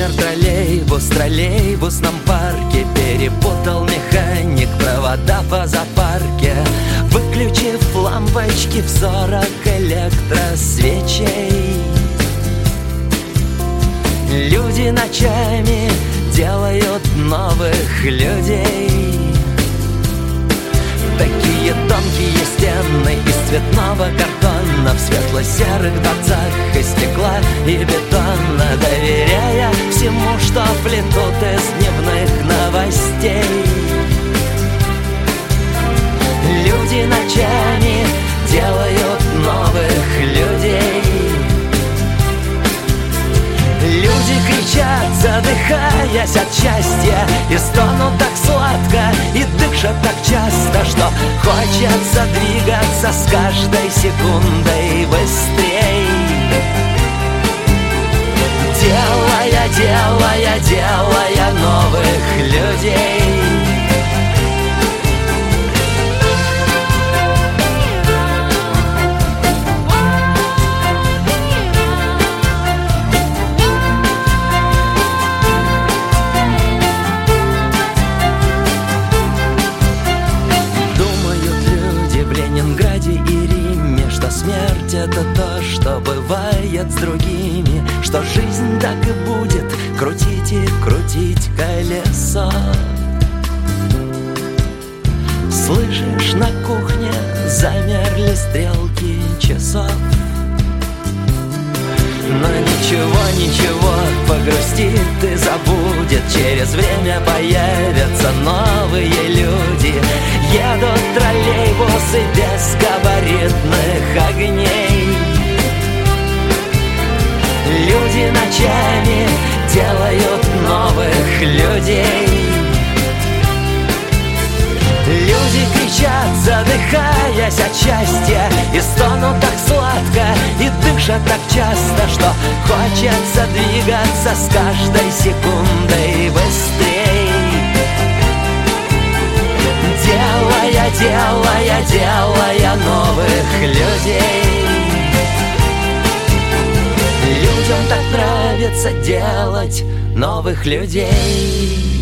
Замер троллейбус троллейбусном парке Перепутал механик провода по запарке. Выключив лампочки в сорок электросвечей. Люди ночами делают новых людей Такие тонкие стены из цветного картона В светло-серых дворцах из стекла и бетона Доверяя всему, что плетут из дневных новостей от счастья И стонут так сладко, и дышат так часто Что хочется двигаться с каждой секундой быстрей. Делая, делая, делая смерть это то, что бывает с другими Что жизнь так и будет крутить и крутить колесо. Слышишь, на кухне замерли стрелки часов. Но ничего, ничего, погрустит и забудет. Через время появятся новые люди. Едут троллейбусы без габаритных огней. Люди ночами делают новых людей. Люди кричат, задыхаясь от счастья И стонут так сладко, и дышат так часто Что хочется двигаться с каждой секундой быстрей. Делая, делая, делая новых людей. Людям так нравится делать новых людей